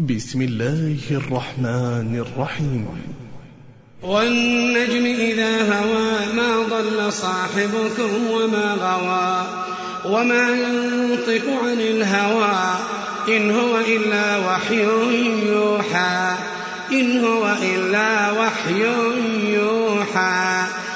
بسم الله الرحمن الرحيم. والنجم إذا هوى ما ضل صاحبكم وما غوى وما ينطق عن الهوى. إن هو إلا وحي يوحى. إن هو إلا وحي يوحى.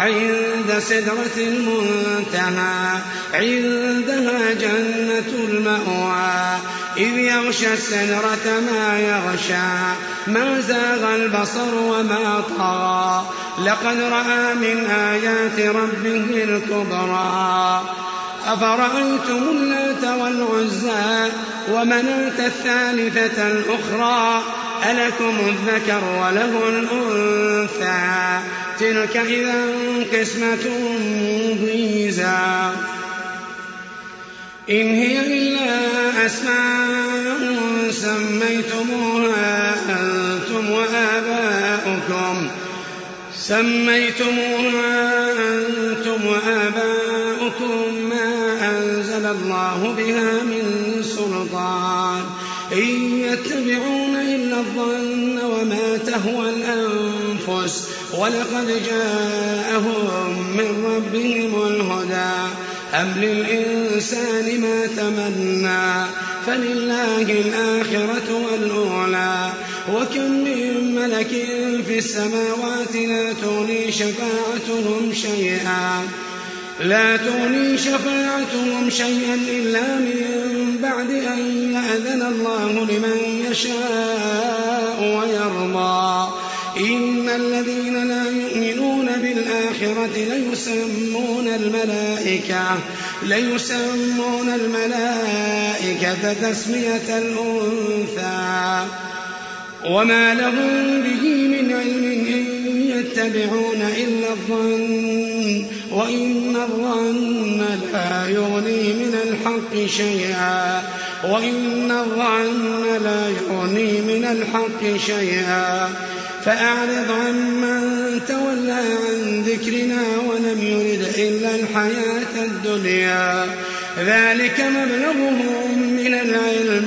عند سدرة المنتهى عندها جنة المأوى. إذ يغشى السدرة ما يغشى ما زاغ البصر وما طغى. لقد رأى من آيات ربه الكبرى. أفرأيتم اللات والعزى ومناة الثالثة الأخرى؟ ألكم الذكر وله الأنثى. تلك إذا قسمة ضيزى. إن هي إلا أسماء سميتموها أنتم وآباؤكم. سميتموها أنتم وآباؤكم ما أنزل الله بها من سلطان إن يتبعون إلا الظن وما تهوى الأنفس ولقد جاءهم من ربهم الهدى. أم للإنسان ما تمنى؟ فلله الآخرة والأولى. وكم من ملك في السماوات لا تغني شفاعتهم شيئا. لا تغني شفاعتهم شيئا إلا من بعد أن يأذن الله لمن يشاء ويرضى. إن الذين لا يؤمنون بالآخرة ليسمون الملائكة ليسمون الملائكة تسمية الأنثى. وما لهم به من علم إن يتبعون إلا الظن وإن الظن لا يغني من الحق شيئا وإن الظن لا يغني من الحق شيئا. فأعرض عمن تولى عن ذكرنا ولم يرد إلا الحياة الدنيا. ذلك مبلغهم من العلم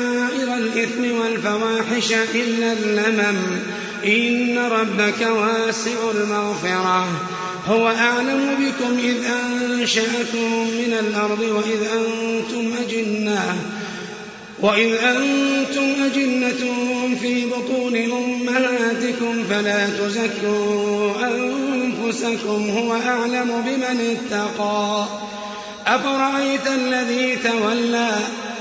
الإثم والفواحش إلا اللمم إن ربك واسع المغفرة. هو أعلم بكم إذ أنشأكم من الأرض وإذ أنتم أجنة. وإذ أنتم أجنة في بطون أمهاتكم فلا تزكوا أنفسكم. هو أعلم بمن اتقى. أفرأيت الذي تولى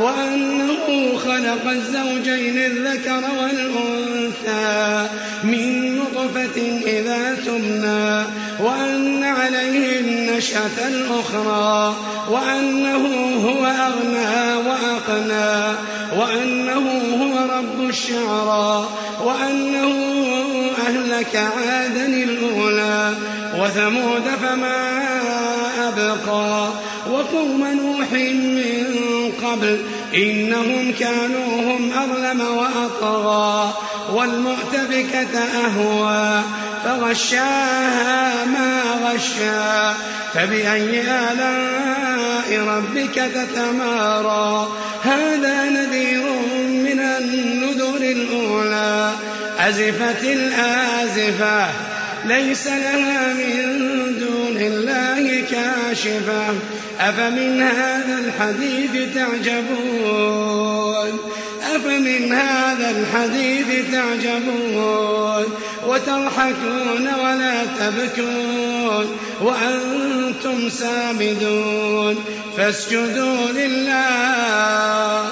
وأنه خلق الزوجين الذكر والأنثى من نطفة إذا تمنى وأن عليه النشأة الأخرى وأنه هو أغنى وأقنى وأنه هو رب الشعرى وأنه أهلك عادا وثمود فما أبقى. وقوم نوح من قبل إنهم كانوا هم أظلم وأطغى. والمؤتفكة أهوى. فغشاها ما غشا. فبأي آلاء ربك تتمارى. هذا نذير من النذر الأولى. أزفت الآزفة. ليس لها من دون الله كاشفة. أفمن هذا الحديث تعجبون؟ أفمن هذا الحديث تعجبون؟ وتضحكون ولا تبكون؟ وأنتم سامدون. فاسجدوا لله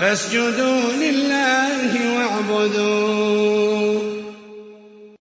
فاسجدوا لله واعبدوا